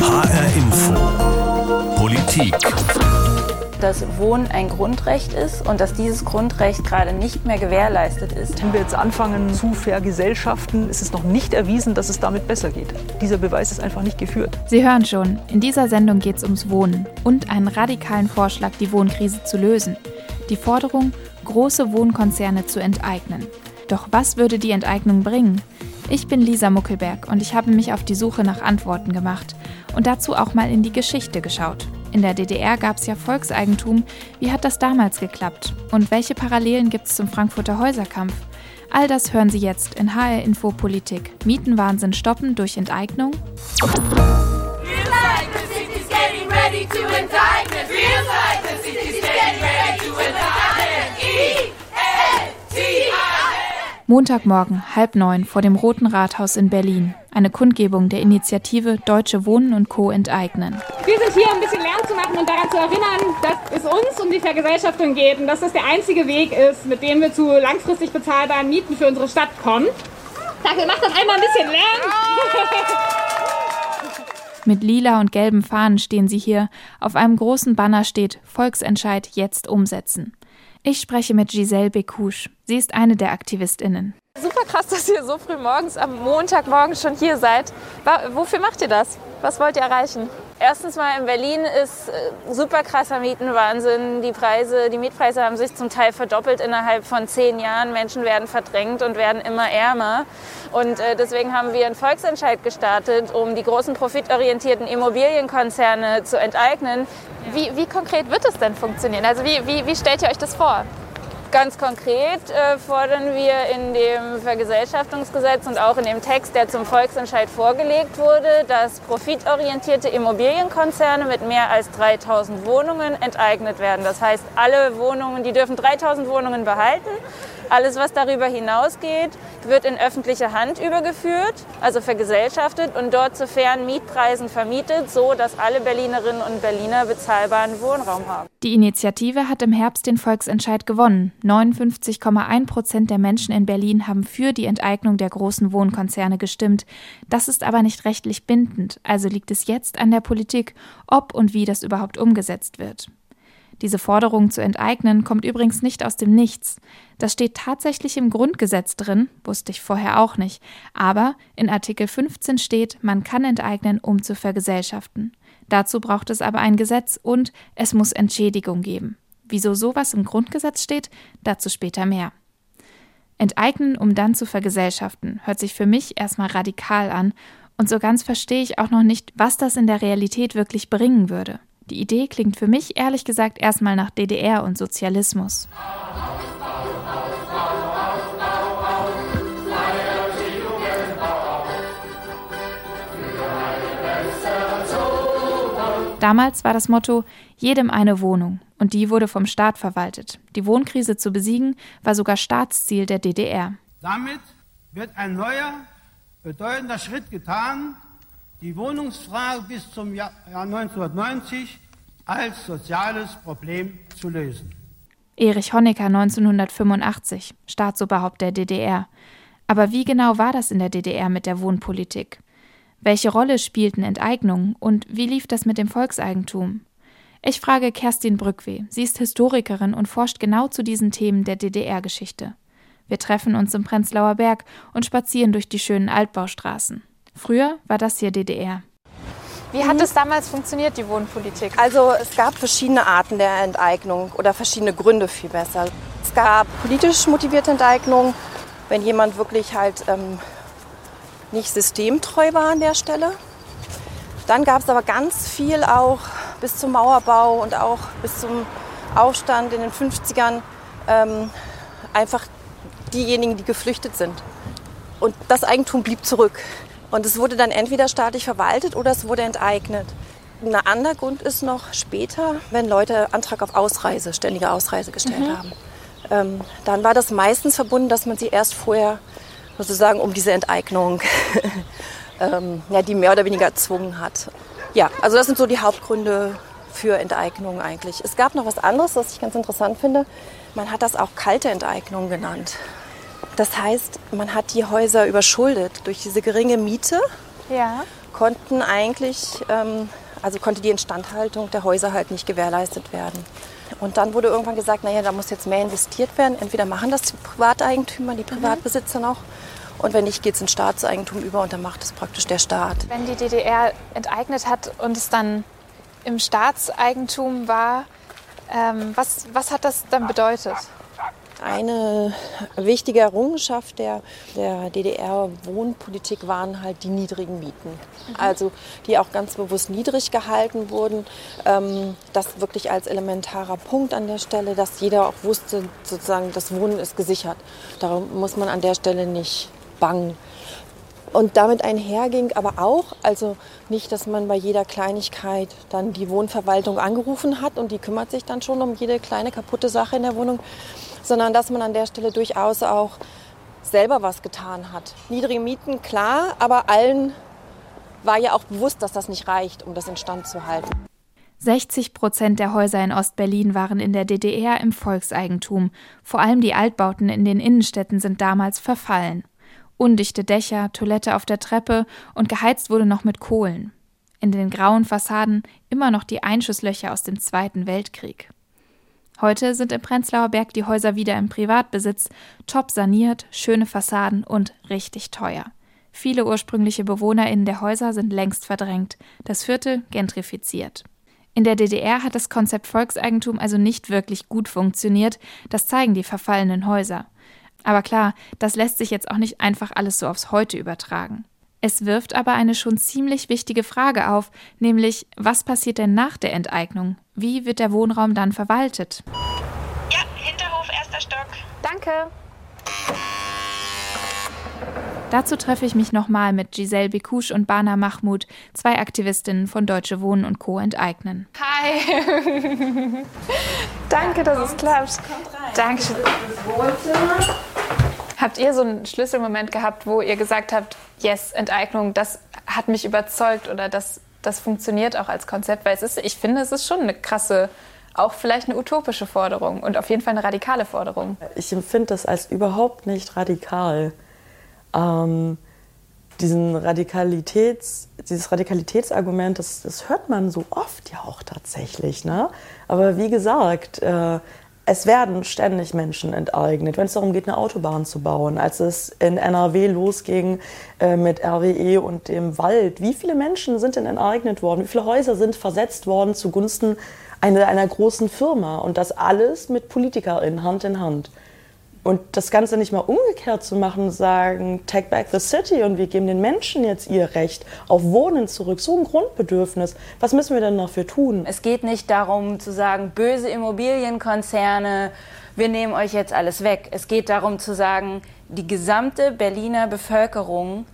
HR Info. Politik. Dass Wohnen ein Grundrecht ist und dass dieses Grundrecht gerade nicht mehr gewährleistet ist. Wenn wir jetzt anfangen zu vergesellschaften, ist es noch nicht erwiesen, dass es damit besser geht. Dieser Beweis ist einfach nicht geführt. Sie hören schon, in dieser Sendung geht es ums Wohnen und einen radikalen Vorschlag, die Wohnkrise zu lösen. Die Forderung, große Wohnkonzerne zu enteignen. Doch was würde die Enteignung bringen? Ich bin Lisa Muckelberg und ich habe mich auf die Suche nach Antworten gemacht und dazu auch mal in die Geschichte geschaut. In der DDR gab es ja Volkseigentum. Wie hat das damals geklappt? Und welche Parallelen gibt es zum Frankfurter Häuserkampf? All das hören Sie jetzt in HR Info Politik. Mietenwahnsinn stoppen durch Enteignung? Feels like Montagmorgen, halb neun, vor dem Roten Rathaus in Berlin. Eine Kundgebung der Initiative Deutsche Wohnen und Co. enteignen. Wir sind hier, um ein bisschen Lärm zu machen und daran zu erinnern, dass es uns um die Vergesellschaftung geht und dass das der einzige Weg ist, mit dem wir zu langfristig bezahlbaren Mieten für unsere Stadt kommen. Dafür macht doch einmal ein bisschen Lärm. Mit lila und gelben Fahnen stehen sie hier. Auf einem großen Banner steht Volksentscheid jetzt umsetzen. Ich spreche mit Giselle Bekouche. Sie ist eine der AktivistInnen. Super krass, dass ihr so früh morgens am Montagmorgen schon hier seid. Wofür macht ihr das? Was wollt ihr erreichen? Erstens mal in Berlin ist äh, super krasser Mietenwahnsinn. Die Preise, die Mietpreise haben sich zum Teil verdoppelt innerhalb von zehn Jahren. Menschen werden verdrängt und werden immer ärmer. Und äh, deswegen haben wir einen Volksentscheid gestartet, um die großen profitorientierten Immobilienkonzerne zu enteignen. Wie, wie konkret wird es denn funktionieren? Also wie, wie, wie stellt ihr euch das vor? Ganz konkret äh, fordern wir in dem Vergesellschaftungsgesetz und auch in dem Text, der zum Volksentscheid vorgelegt wurde, dass profitorientierte Immobilienkonzerne mit mehr als 3000 Wohnungen enteignet werden. Das heißt, alle Wohnungen, die dürfen 3000 Wohnungen behalten, alles, was darüber hinausgeht, wird in öffentliche Hand übergeführt, also vergesellschaftet und dort zu fairen Mietpreisen vermietet, so dass alle Berlinerinnen und Berliner bezahlbaren Wohnraum haben. Die Initiative hat im Herbst den Volksentscheid gewonnen. 59,1 Prozent der Menschen in Berlin haben für die Enteignung der großen Wohnkonzerne gestimmt. Das ist aber nicht rechtlich bindend, also liegt es jetzt an der Politik, ob und wie das überhaupt umgesetzt wird. Diese Forderung zu enteignen kommt übrigens nicht aus dem Nichts. Das steht tatsächlich im Grundgesetz drin, wusste ich vorher auch nicht. Aber in Artikel 15 steht, man kann enteignen, um zu vergesellschaften. Dazu braucht es aber ein Gesetz und es muss Entschädigung geben. Wieso sowas im Grundgesetz steht, dazu später mehr. Enteignen, um dann zu vergesellschaften, hört sich für mich erstmal radikal an und so ganz verstehe ich auch noch nicht, was das in der Realität wirklich bringen würde. Die Idee klingt für mich ehrlich gesagt erstmal nach DDR und Sozialismus. Damals war das Motto jedem eine Wohnung und die wurde vom Staat verwaltet. Die Wohnkrise zu besiegen war sogar Staatsziel der DDR. Damit wird ein neuer, bedeutender Schritt getan, die Wohnungsfrage bis zum Jahr 1990 als soziales Problem zu lösen. Erich Honecker 1985, Staatsoberhaupt der DDR. Aber wie genau war das in der DDR mit der Wohnpolitik? Welche Rolle spielten Enteignungen und wie lief das mit dem Volkseigentum? Ich frage Kerstin Brückweh. Sie ist Historikerin und forscht genau zu diesen Themen der DDR-Geschichte. Wir treffen uns im Prenzlauer Berg und spazieren durch die schönen Altbaustraßen. Früher war das hier DDR. Wie hat es damals funktioniert, die Wohnpolitik? Also es gab verschiedene Arten der Enteignung oder verschiedene Gründe viel besser. Es gab politisch motivierte Enteignung, wenn jemand wirklich halt ähm, nicht systemtreu war an der Stelle. Dann gab es aber ganz viel auch bis zum Mauerbau und auch bis zum Aufstand in den 50ern ähm, einfach diejenigen, die geflüchtet sind. Und das Eigentum blieb zurück. Und es wurde dann entweder staatlich verwaltet oder es wurde enteignet. Ein anderer Grund ist noch später, wenn Leute Antrag auf Ausreise, ständige Ausreise gestellt mhm. haben. Ähm, dann war das meistens verbunden, dass man sie erst vorher sozusagen um diese Enteignung, ähm, ja, die mehr oder weniger erzwungen hat. Ja, also das sind so die Hauptgründe für Enteignung eigentlich. Es gab noch was anderes, was ich ganz interessant finde. Man hat das auch kalte Enteignung genannt. Das heißt, man hat die Häuser überschuldet durch diese geringe Miete. Ja. konnten eigentlich, ähm, also konnte die Instandhaltung der Häuser halt nicht gewährleistet werden. Und dann wurde irgendwann gesagt, naja, da muss jetzt mehr investiert werden. Entweder machen das die Privateigentümer, die Privatbesitzer noch, und wenn nicht, geht es ins Staatseigentum über und dann macht es praktisch der Staat. Wenn die DDR enteignet hat und es dann im Staatseigentum war, ähm, was, was hat das dann bedeutet? Eine wichtige Errungenschaft der, der DDR-Wohnpolitik waren halt die niedrigen Mieten. Mhm. Also die auch ganz bewusst niedrig gehalten wurden. Ähm, das wirklich als elementarer Punkt an der Stelle, dass jeder auch wusste, sozusagen, das Wohnen ist gesichert. Darum muss man an der Stelle nicht bangen. Und damit einherging aber auch, also nicht, dass man bei jeder Kleinigkeit dann die Wohnverwaltung angerufen hat und die kümmert sich dann schon um jede kleine kaputte Sache in der Wohnung, sondern dass man an der Stelle durchaus auch selber was getan hat. Niedrige Mieten, klar, aber allen war ja auch bewusst, dass das nicht reicht, um das instand zu halten. 60 Prozent der Häuser in Ostberlin waren in der DDR im Volkseigentum. Vor allem die Altbauten in den Innenstädten sind damals verfallen. Undichte Dächer, Toilette auf der Treppe und geheizt wurde noch mit Kohlen. In den grauen Fassaden immer noch die Einschusslöcher aus dem Zweiten Weltkrieg. Heute sind im Prenzlauer Berg die Häuser wieder im Privatbesitz, top saniert, schöne Fassaden und richtig teuer. Viele ursprüngliche BewohnerInnen der Häuser sind längst verdrängt, das Viertel gentrifiziert. In der DDR hat das Konzept Volkseigentum also nicht wirklich gut funktioniert, das zeigen die verfallenen Häuser. Aber klar, das lässt sich jetzt auch nicht einfach alles so aufs Heute übertragen. Es wirft aber eine schon ziemlich wichtige Frage auf, nämlich was passiert denn nach der Enteignung? Wie wird der Wohnraum dann verwaltet? Ja, Hinterhof, erster Stock. Danke. Dazu treffe ich mich nochmal mit Giselle Bekusch und Bana Mahmoud, zwei Aktivistinnen von Deutsche Wohnen und Co. enteignen. Hi. Danke, dass es klappt. Dankeschön. Habt ihr so einen Schlüsselmoment gehabt, wo ihr gesagt habt, yes, Enteignung, das hat mich überzeugt oder das, das funktioniert auch als Konzept? Weil es ist, ich finde, es ist schon eine krasse auch vielleicht eine utopische Forderung und auf jeden Fall eine radikale Forderung. Ich empfinde das als überhaupt nicht radikal ähm, diesen Radikalitäts, dieses Radikalitätsargument, das, das, hört man so oft ja auch tatsächlich. Ne? Aber wie gesagt, äh, es werden ständig Menschen enteignet, wenn es darum geht, eine Autobahn zu bauen. Als es in NRW losging äh, mit RWE und dem Wald, wie viele Menschen sind denn enteignet worden? Wie viele Häuser sind versetzt worden zugunsten einer, einer großen Firma? Und das alles mit PolitikerInnen Hand in Hand. Und das Ganze nicht mal umgekehrt zu machen, sagen, take back the city und wir geben den Menschen jetzt ihr Recht auf Wohnen zurück, so ein Grundbedürfnis. Was müssen wir denn dafür tun? Es geht nicht darum zu sagen, böse Immobilienkonzerne, wir nehmen euch jetzt alles weg. Es geht darum zu sagen, die gesamte Berliner Bevölkerung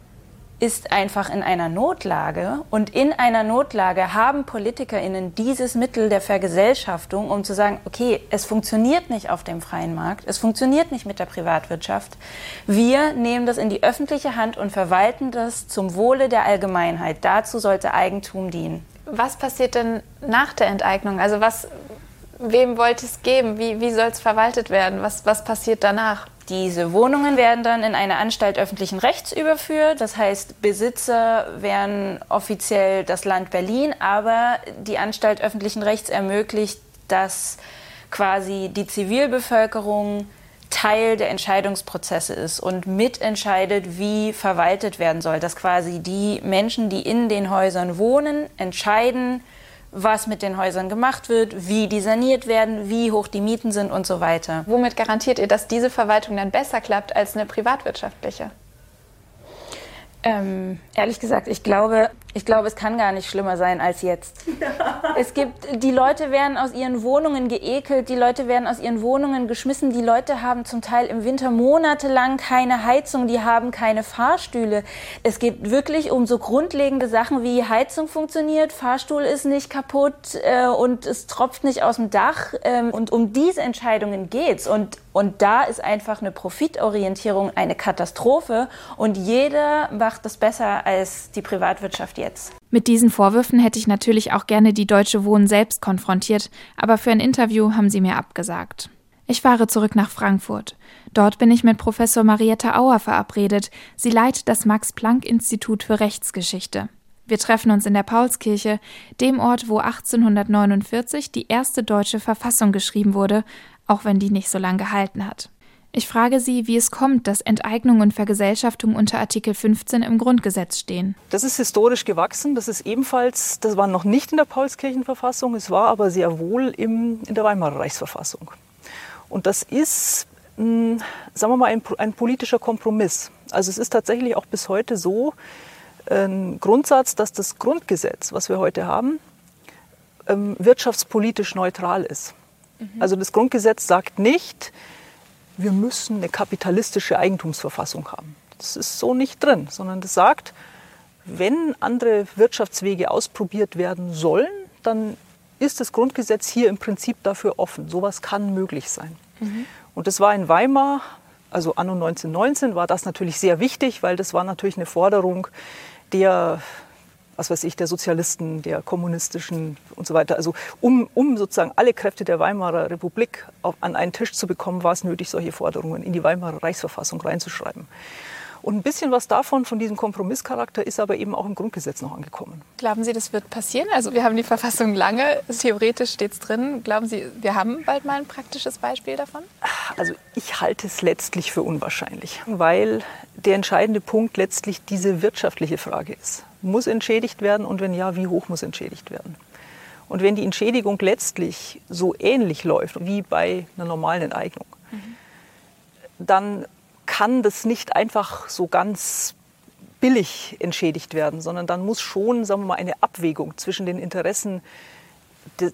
ist einfach in einer Notlage. Und in einer Notlage haben PolitikerInnen dieses Mittel der Vergesellschaftung, um zu sagen, okay, es funktioniert nicht auf dem freien Markt, es funktioniert nicht mit der Privatwirtschaft. Wir nehmen das in die öffentliche Hand und verwalten das zum Wohle der Allgemeinheit. Dazu sollte Eigentum dienen. Was passiert denn nach der Enteignung? Also was, wem wollt es geben? Wie, wie soll es verwaltet werden? Was, was passiert danach? Diese Wohnungen werden dann in eine Anstalt öffentlichen Rechts überführt. Das heißt, Besitzer wären offiziell das Land Berlin, aber die Anstalt öffentlichen Rechts ermöglicht, dass quasi die Zivilbevölkerung Teil der Entscheidungsprozesse ist und mitentscheidet, wie verwaltet werden soll. Dass quasi die Menschen, die in den Häusern wohnen, entscheiden, was mit den Häusern gemacht wird, wie die saniert werden, wie hoch die Mieten sind und so weiter. Womit garantiert ihr, dass diese Verwaltung dann besser klappt als eine privatwirtschaftliche? Ähm, ehrlich gesagt, ich glaube, ich glaube, es kann gar nicht schlimmer sein als jetzt. Es gibt, die Leute werden aus ihren Wohnungen geekelt, die Leute werden aus ihren Wohnungen geschmissen, die Leute haben zum Teil im Winter monatelang keine Heizung, die haben keine Fahrstühle. Es geht wirklich um so grundlegende Sachen wie Heizung funktioniert, Fahrstuhl ist nicht kaputt äh, und es tropft nicht aus dem Dach. Ähm, und um diese Entscheidungen geht's. Und, und da ist einfach eine Profitorientierung eine Katastrophe und jeder macht das besser als die Privatwirtschaft jetzt jetzt. Mit diesen Vorwürfen hätte ich natürlich auch gerne die Deutsche Wohnen selbst konfrontiert, aber für ein Interview haben sie mir abgesagt. Ich fahre zurück nach Frankfurt. Dort bin ich mit Professor Marietta Auer verabredet. Sie leitet das Max-Planck-Institut für Rechtsgeschichte. Wir treffen uns in der Paulskirche, dem Ort, wo 1849 die erste deutsche Verfassung geschrieben wurde, auch wenn die nicht so lange gehalten hat. Ich frage Sie, wie es kommt, dass Enteignung und Vergesellschaftung unter Artikel 15 im Grundgesetz stehen. Das ist historisch gewachsen. Das ist ebenfalls, das war noch nicht in der Paulskirchenverfassung, es war aber sehr wohl im, in der Weimarer Reichsverfassung. Und das ist, mh, hm, sagen wir mal, ein, ein politischer Kompromiss. Also es ist tatsächlich auch bis heute so ein Grundsatz, dass das Grundgesetz, was wir heute haben, ähm, wirtschaftspolitisch neutral ist. Mhm. Also das Grundgesetz sagt nicht, wir müssen eine kapitalistische Eigentumsverfassung haben. Das ist so nicht drin, sondern das sagt, wenn andere Wirtschaftswege ausprobiert werden sollen, dann ist das Grundgesetz hier im Prinzip dafür offen. Sowas kann möglich sein. Mhm. Und das war in Weimar, also anno 1919, war das natürlich sehr wichtig, weil das war natürlich eine Forderung der was weiß ich, der Sozialisten, der kommunistischen und so weiter. Also um, um sozusagen alle Kräfte der Weimarer Republik auf, an einen Tisch zu bekommen, war es nötig, solche Forderungen in die Weimarer Reichsverfassung reinzuschreiben. Und ein bisschen was davon, von diesem Kompromisscharakter, ist aber eben auch im Grundgesetz noch angekommen. Glauben Sie, das wird passieren? Also wir haben die Verfassung lange, theoretisch steht es drin. Glauben Sie, wir haben bald mal ein praktisches Beispiel davon? Also ich halte es letztlich für unwahrscheinlich, weil der entscheidende Punkt letztlich diese wirtschaftliche Frage ist. Muss entschädigt werden und wenn ja, wie hoch muss entschädigt werden? Und wenn die Entschädigung letztlich so ähnlich läuft wie bei einer normalen Enteignung, mhm. dann kann das nicht einfach so ganz billig entschädigt werden, sondern dann muss schon, sagen wir mal, eine Abwägung zwischen den Interessen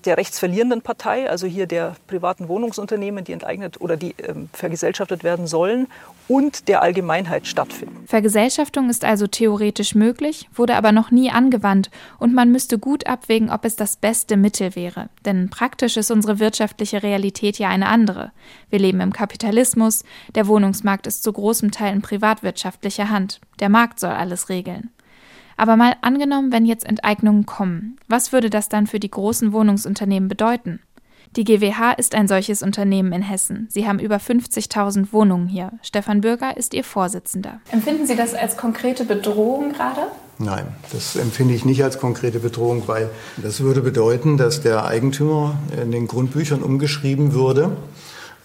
der rechtsverlierenden Partei, also hier der privaten Wohnungsunternehmen, die enteignet oder die ähm, vergesellschaftet werden sollen, und der Allgemeinheit stattfinden. Vergesellschaftung ist also theoretisch möglich, wurde aber noch nie angewandt und man müsste gut abwägen, ob es das beste Mittel wäre. Denn praktisch ist unsere wirtschaftliche Realität ja eine andere. Wir leben im Kapitalismus, der Wohnungsmarkt ist zu großem Teil in privatwirtschaftlicher Hand. Der Markt soll alles regeln. Aber mal angenommen, wenn jetzt Enteignungen kommen, was würde das dann für die großen Wohnungsunternehmen bedeuten? Die GWH ist ein solches Unternehmen in Hessen. Sie haben über 50.000 Wohnungen hier. Stefan Bürger ist ihr Vorsitzender. Empfinden Sie das als konkrete Bedrohung gerade? Nein, das empfinde ich nicht als konkrete Bedrohung, weil das würde bedeuten, dass der Eigentümer in den Grundbüchern umgeschrieben würde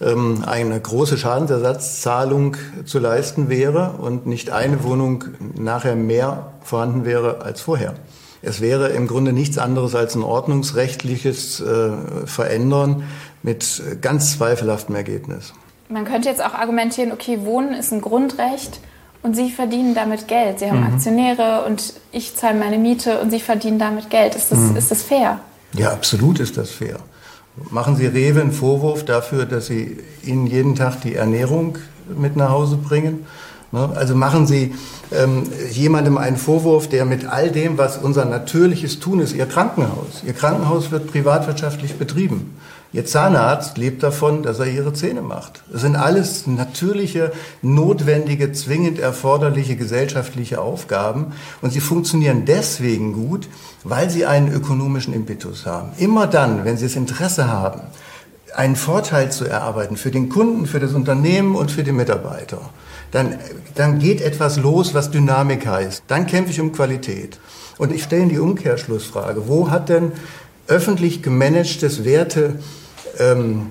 eine große Schadensersatzzahlung zu leisten wäre und nicht eine Wohnung nachher mehr vorhanden wäre als vorher. Es wäre im Grunde nichts anderes als ein ordnungsrechtliches äh, Verändern mit ganz zweifelhaftem Ergebnis. Man könnte jetzt auch argumentieren, okay, Wohnen ist ein Grundrecht und Sie verdienen damit Geld. Sie haben mhm. Aktionäre und ich zahle meine Miete und Sie verdienen damit Geld. Ist das, mhm. ist das fair? Ja, absolut ist das fair. Machen Sie Rewe einen Vorwurf dafür, dass Sie ihnen jeden Tag die Ernährung mit nach Hause bringen? Ne? Also machen Sie ähm, jemandem einen Vorwurf, der mit all dem, was unser natürliches Tun ist, Ihr Krankenhaus. Ihr Krankenhaus wird privatwirtschaftlich betrieben. Ihr Zahnarzt lebt davon, dass er ihre Zähne macht. Das sind alles natürliche, notwendige, zwingend erforderliche gesellschaftliche Aufgaben. Und sie funktionieren deswegen gut, weil sie einen ökonomischen Impetus haben. Immer dann, wenn sie das Interesse haben, einen Vorteil zu erarbeiten für den Kunden, für das Unternehmen und für die Mitarbeiter, dann, dann geht etwas los, was Dynamik heißt. Dann kämpfe ich um Qualität. Und ich stelle die Umkehrschlussfrage, wo hat denn öffentlich gemanagtes Werte ähm,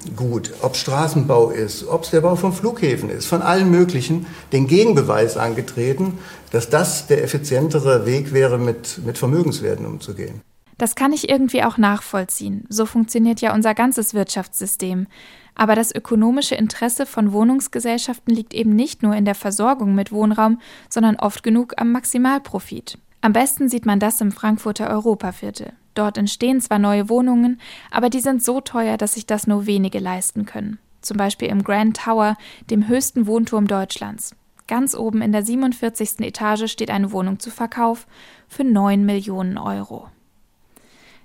ob Straßenbau ist, ob es der Bau von Flughäfen ist, von allen möglichen, den Gegenbeweis angetreten, dass das der effizientere Weg wäre, mit, mit Vermögenswerten umzugehen. Das kann ich irgendwie auch nachvollziehen. So funktioniert ja unser ganzes Wirtschaftssystem. Aber das ökonomische Interesse von Wohnungsgesellschaften liegt eben nicht nur in der Versorgung mit Wohnraum, sondern oft genug am Maximalprofit. Am besten sieht man das im Frankfurter Europaviertel. Dort entstehen zwar neue Wohnungen, aber die sind so teuer, dass sich das nur wenige leisten können. Zum Beispiel im Grand Tower, dem höchsten Wohnturm Deutschlands. Ganz oben in der 47. Etage steht eine Wohnung zu Verkauf für 9 Millionen Euro.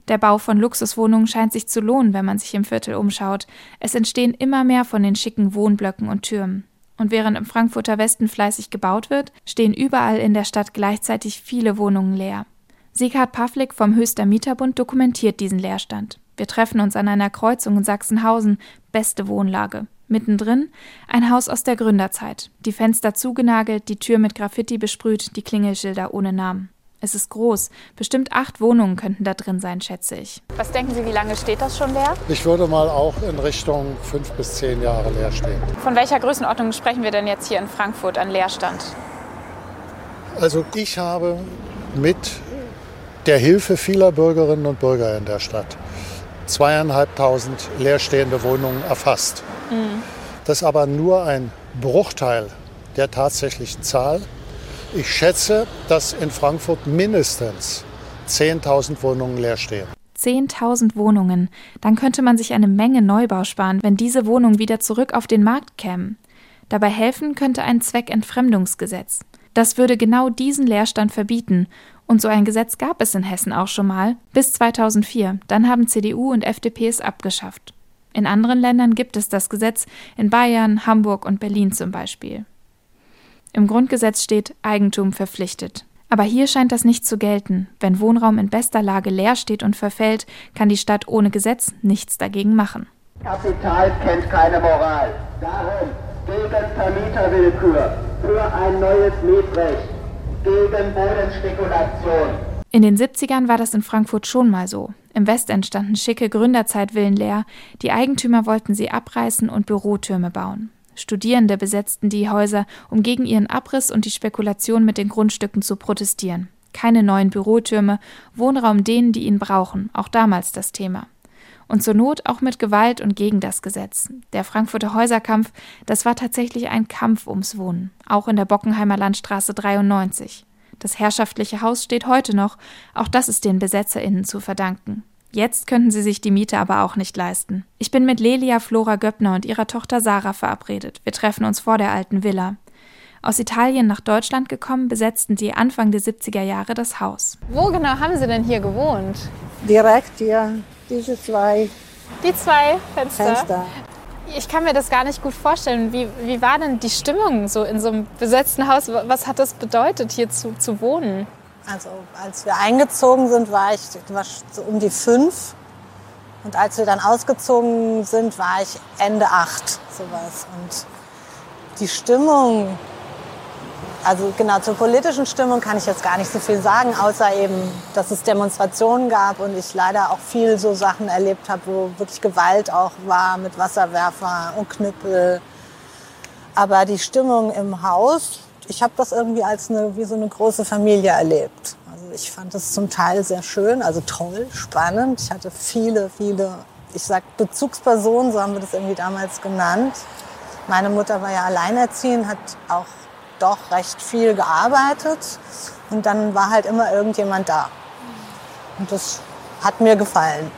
Der Bau von Luxuswohnungen scheint sich zu lohnen, wenn man sich im Viertel umschaut. Es entstehen immer mehr von den schicken Wohnblöcken und Türmen. Und während im Frankfurter Westen fleißig gebaut wird, stehen überall in der Stadt gleichzeitig viele Wohnungen leer. Sieghard Pavlik vom Höchster Mieterbund dokumentiert diesen Leerstand. Wir treffen uns an einer Kreuzung in Sachsenhausen, beste Wohnlage. Mittendrin ein Haus aus der Gründerzeit. Die Fenster zugenagelt, die Tür mit Graffiti besprüht, die Klingelschilder ohne Namen. Es ist groß. Bestimmt acht Wohnungen könnten da drin sein, schätze ich. Was denken Sie, wie lange steht das schon leer? Ich würde mal auch in Richtung fünf bis zehn Jahre leer stehen. Von welcher Größenordnung sprechen wir denn jetzt hier in Frankfurt an Leerstand? Also ich habe mit der Hilfe vieler Bürgerinnen und Bürger in der Stadt zweieinhalbtausend leerstehende Wohnungen erfasst. Mhm. Das ist aber nur ein Bruchteil der tatsächlichen Zahl. Ich schätze, dass in Frankfurt mindestens 10.000 Wohnungen leer stehen. 10.000 Wohnungen. Dann könnte man sich eine Menge Neubau sparen, wenn diese Wohnungen wieder zurück auf den Markt kämen. Dabei helfen könnte ein Zweckentfremdungsgesetz. Das würde genau diesen Leerstand verbieten. Und so ein Gesetz gab es in Hessen auch schon mal, bis 2004. Dann haben CDU und FDP es abgeschafft. In anderen Ländern gibt es das Gesetz, in Bayern, Hamburg und Berlin zum Beispiel. Im Grundgesetz steht Eigentum verpflichtet. Aber hier scheint das nicht zu gelten. Wenn Wohnraum in bester Lage leer steht und verfällt, kann die Stadt ohne Gesetz nichts dagegen machen. Kapital kennt keine Moral. Darum gegen Vermieterwillkür, für ein neues Mietrecht, gegen Bodenspekulation. In den 70ern war das in Frankfurt schon mal so. Im Westend standen schicke Gründerzeitvillen leer, die Eigentümer wollten sie abreißen und Bürotürme bauen. Studierende besetzten die Häuser, um gegen ihren Abriss und die Spekulation mit den Grundstücken zu protestieren. Keine neuen Bürotürme, Wohnraum denen, die ihn brauchen, auch damals das Thema. Und zur Not auch mit Gewalt und gegen das Gesetz. Der Frankfurter Häuserkampf, das war tatsächlich ein Kampf ums Wohnen, auch in der Bockenheimer Landstraße 93. Das herrschaftliche Haus steht heute noch, auch das ist den BesetzerInnen zu verdanken. Jetzt könnten sie sich die Miete aber auch nicht leisten. Ich bin mit Lelia Flora Göppner und ihrer Tochter Sarah verabredet. Wir treffen uns vor der alten Villa. Aus Italien nach Deutschland gekommen, besetzten sie Anfang der 70er Jahre das Haus. Wo genau haben Sie denn hier gewohnt? Direkt hier, diese zwei. Die zwei Fenster? Fenster. Ich kann mir das gar nicht gut vorstellen. Wie, wie war denn die Stimmung so in so einem besetzten Haus? Was hat das bedeutet, hier zu, zu wohnen? Also als wir eingezogen sind, war ich so um die fünf. Und als wir dann ausgezogen sind, war ich Ende acht, sowas. Und die Stimmung, also genau zur politischen Stimmung kann ich jetzt gar nicht so viel sagen, außer eben, dass es Demonstrationen gab und ich leider auch viel so Sachen erlebt habe, wo wirklich Gewalt auch war mit Wasserwerfer und Knüppel. Aber die Stimmung im Haus, ich habe das irgendwie als eine, wie so eine große Familie erlebt. Also ich fand es zum Teil sehr schön, also toll, spannend. Ich hatte viele, viele, ich sag Bezugspersonen, so haben wir das irgendwie damals genannt. Meine Mutter war ja alleinerziehend, hat auch doch recht viel gearbeitet und dann war halt immer irgendjemand da. Und das hat mir gefallen.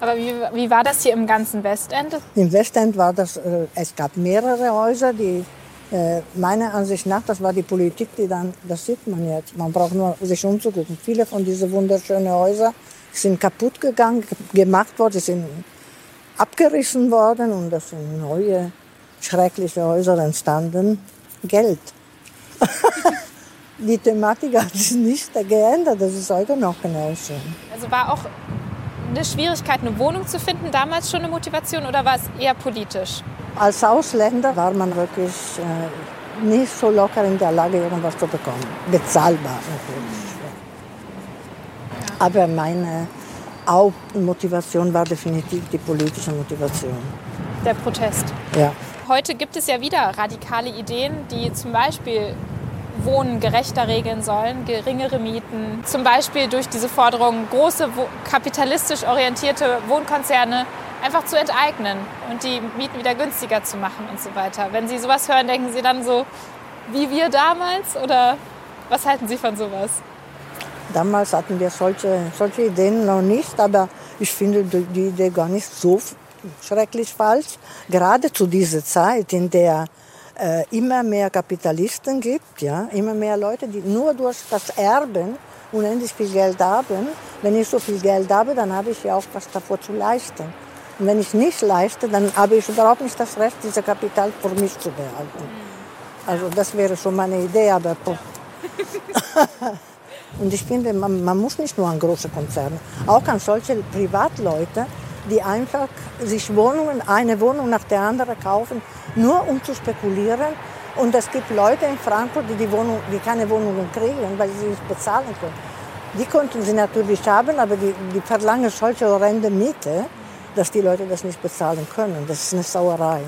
Aber wie, wie war das hier im ganzen Westend? Im Westend war das, äh, es gab mehrere Häuser, die äh, meiner Ansicht nach, das war die Politik, die dann, das sieht man jetzt, man braucht nur sich umzugucken. Viele von diesen wunderschönen Häusern sind kaputt gegangen, gemacht worden, sind abgerissen worden und das sind neue, schreckliche Häuser entstanden. Geld. die Thematik hat sich nicht geändert, das ist heute noch genauso. Also war auch eine Schwierigkeit, eine Wohnung zu finden, damals schon eine Motivation oder war es eher politisch? Als Ausländer war man wirklich äh, nicht so locker in der Lage, irgendwas zu bekommen. Bezahlbar natürlich. Aber meine Hauptmotivation war definitiv die politische Motivation. Der Protest. Ja. Heute gibt es ja wieder radikale Ideen, die zum Beispiel Wohnen gerechter regeln sollen, geringere Mieten. Zum Beispiel durch diese Forderung, große kapitalistisch orientierte Wohnkonzerne einfach zu enteignen und die Mieten wieder günstiger zu machen und so weiter. Wenn Sie sowas hören, denken Sie dann so wie wir damals oder was halten Sie von sowas? Damals hatten wir solche, solche Ideen noch nicht, aber ich finde die Idee gar nicht so schrecklich falsch. Gerade zu dieser Zeit, in der äh, immer mehr Kapitalisten gibt, ja, immer mehr Leute, die nur durch das Erben unendlich viel Geld haben. Wenn ich so viel Geld habe, dann habe ich ja auch was davor zu leisten. Und wenn ich nicht leiste, dann habe ich überhaupt nicht das Recht, dieses Kapital für mich zu behalten. Also das wäre schon meine Idee, aber... Und ich finde, man, man, muss nicht nur an große Konzerne, auch an solche Privatleute, die einfach sich Wohnungen, eine Wohnung nach der anderen kaufen, nur um zu spekulieren. Und es gibt Leute in Frankfurt, die, die, Wohnung, die keine Wohnungen kriegen, weil sie nicht bezahlen können. Die konnten sie natürlich haben, aber die, die verlangen solche horrende Miete, dass die Leute das nicht bezahlen können. Das ist eine Sauerei.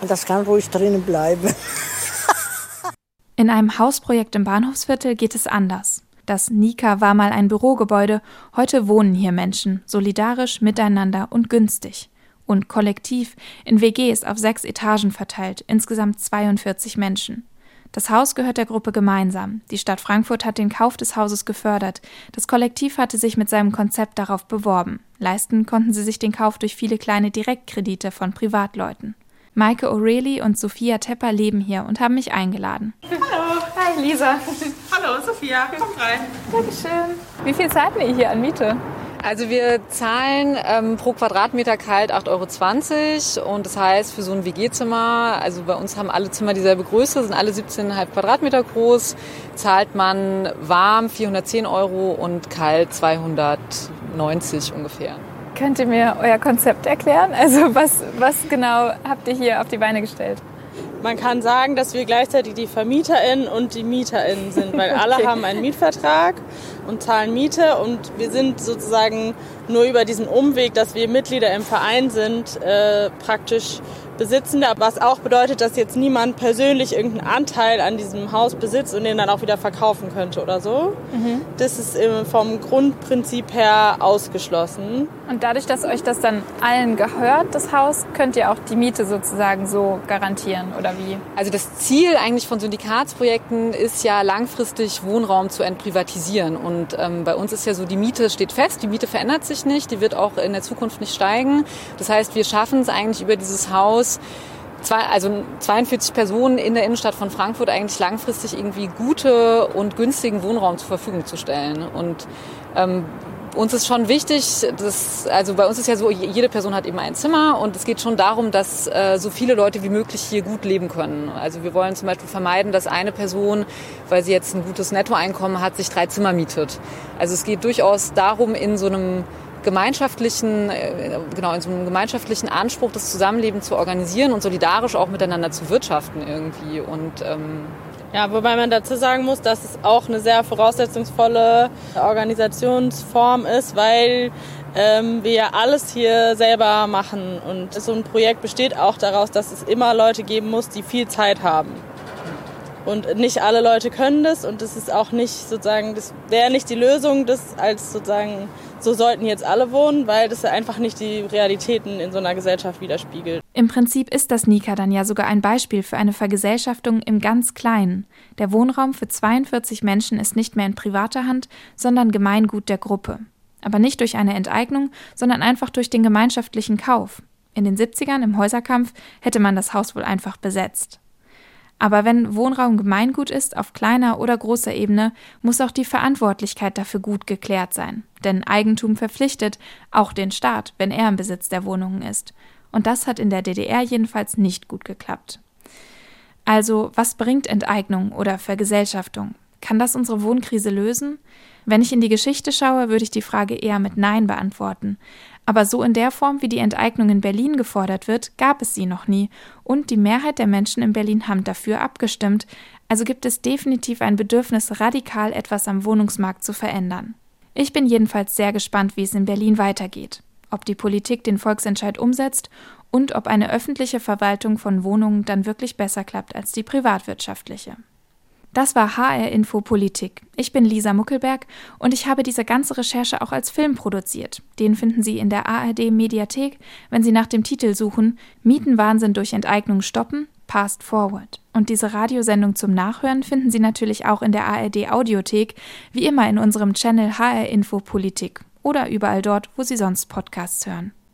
Und das kann ruhig drinnen bleiben. In einem Hausprojekt im Bahnhofsviertel geht es anders. Das Nika war mal ein Bürogebäude, heute wohnen hier Menschen, solidarisch, miteinander und günstig. Und kollektiv, in WGs auf sechs Etagen verteilt, insgesamt 42 Menschen. Das Haus gehört der Gruppe gemeinsam. Die Stadt Frankfurt hat den Kauf des Hauses gefördert. Das Kollektiv hatte sich mit seinem Konzept darauf beworben. Leisten konnten sie sich den Kauf durch viele kleine Direktkredite von Privatleuten. Maike O'Reilly und Sophia Tepper leben hier und haben mich eingeladen. Hallo, hi Lisa. Hallo Sophia, kommt rein. Dankeschön. Wie viel zahlt ihr hier an Miete? Also wir zahlen ähm, pro Quadratmeter kalt 8,20 Euro und das heißt für so ein WG-Zimmer, also bei uns haben alle Zimmer dieselbe Größe, sind alle 17,5 Quadratmeter groß, zahlt man warm 410 Euro und kalt 290 ungefähr. Könnt ihr mir euer Konzept erklären? Also was, was genau habt ihr hier auf die Beine gestellt? Man kann sagen, dass wir gleichzeitig die VermieterInnen und die MieterInnen sind, weil alle okay. haben einen Mietvertrag und zahlen Miete. Und wir sind sozusagen nur über diesen Umweg, dass wir Mitglieder im Verein sind, äh, praktisch Besitzende, was auch bedeutet, dass jetzt niemand persönlich irgendeinen Anteil an diesem Haus besitzt und den dann auch wieder verkaufen könnte oder so. Mhm. Das ist vom Grundprinzip her ausgeschlossen. Und dadurch, dass euch das dann allen gehört, das Haus, könnt ihr auch die Miete sozusagen so garantieren oder wie? Also das Ziel eigentlich von Syndikatsprojekten ist ja langfristig Wohnraum zu entprivatisieren. Und ähm, bei uns ist ja so, die Miete steht fest, die Miete verändert sich nicht, die wird auch in der Zukunft nicht steigen. Das heißt, wir schaffen es eigentlich über dieses Haus, Haus zwei, also 42 Personen in der Innenstadt von Frankfurt eigentlich langfristig irgendwie gute und günstigen Wohnraum zur Verfügung zu stellen. Und ähm, uns ist schon wichtig, dass, also bei uns ist ja so, jede Person hat eben ein Zimmer und es geht schon darum, dass äh, so viele Leute wie möglich hier gut leben können. Also wir wollen zum Beispiel vermeiden, dass eine Person, weil sie jetzt ein gutes Nettoeinkommen hat, sich drei Zimmer mietet. Also es geht durchaus darum, in so einem gemeinschaftlichen, äh, genau, in so einem gemeinschaftlichen Anspruch, das Zusammenleben zu organisieren und solidarisch auch miteinander zu wirtschaften irgendwie. Und ähm, ja, wobei man dazu sagen muss, dass es auch eine sehr voraussetzungsvolle Organisationsform ist, weil ähm, wir ja alles hier selber machen. Und so ein Projekt besteht auch daraus, dass es immer Leute geben muss, die viel Zeit haben. Und nicht alle Leute können das und das ist auch nicht sozusagen, das wäre nicht die Lösung, das als sozusagen so sollten jetzt alle wohnen, weil das einfach nicht die Realitäten in so einer Gesellschaft widerspiegelt. Im Prinzip ist das Nika dann ja sogar ein Beispiel für eine Vergesellschaftung im ganz Kleinen. Der Wohnraum für 42 Menschen ist nicht mehr in privater Hand, sondern Gemeingut der Gruppe. Aber nicht durch eine Enteignung, sondern einfach durch den gemeinschaftlichen Kauf. In den 70ern im Häuserkampf hätte man das Haus wohl einfach besetzt. Aber wenn Wohnraum Gemeingut ist, auf kleiner oder großer Ebene, muss auch die Verantwortlichkeit dafür gut geklärt sein. Denn Eigentum verpflichtet auch den Staat, wenn er im Besitz der Wohnungen ist. Und das hat in der DDR jedenfalls nicht gut geklappt. Also, was bringt Enteignung oder Vergesellschaftung? Kann das unsere Wohnkrise lösen? Wenn ich in die Geschichte schaue, würde ich die Frage eher mit Nein beantworten. Aber so in der Form, wie die Enteignung in Berlin gefordert wird, gab es sie noch nie. Und die Mehrheit der Menschen in Berlin haben dafür abgestimmt. Also gibt es definitiv ein Bedürfnis, radikal etwas am Wohnungsmarkt zu verändern. Ich bin jedenfalls sehr gespannt, wie es in Berlin weitergeht. Ob die Politik den Volksentscheid umsetzt und ob eine öffentliche Verwaltung von Wohnungen dann wirklich besser klappt als die privatwirtschaftliche. Das war HR Info Politik. Ich bin Lisa Muckelberg und ich habe diese ganze Recherche auch als Film produziert. Den finden Sie in der ARD Mediathek, wenn Sie nach dem Titel suchen Mietenwahnsinn durch Enteignung stoppen, Past Forward. Und diese Radiosendung zum Nachhören finden Sie natürlich auch in der ARD Audiothek, wie immer in unserem Channel HR Info Politik oder überall dort, wo Sie sonst Podcasts hören.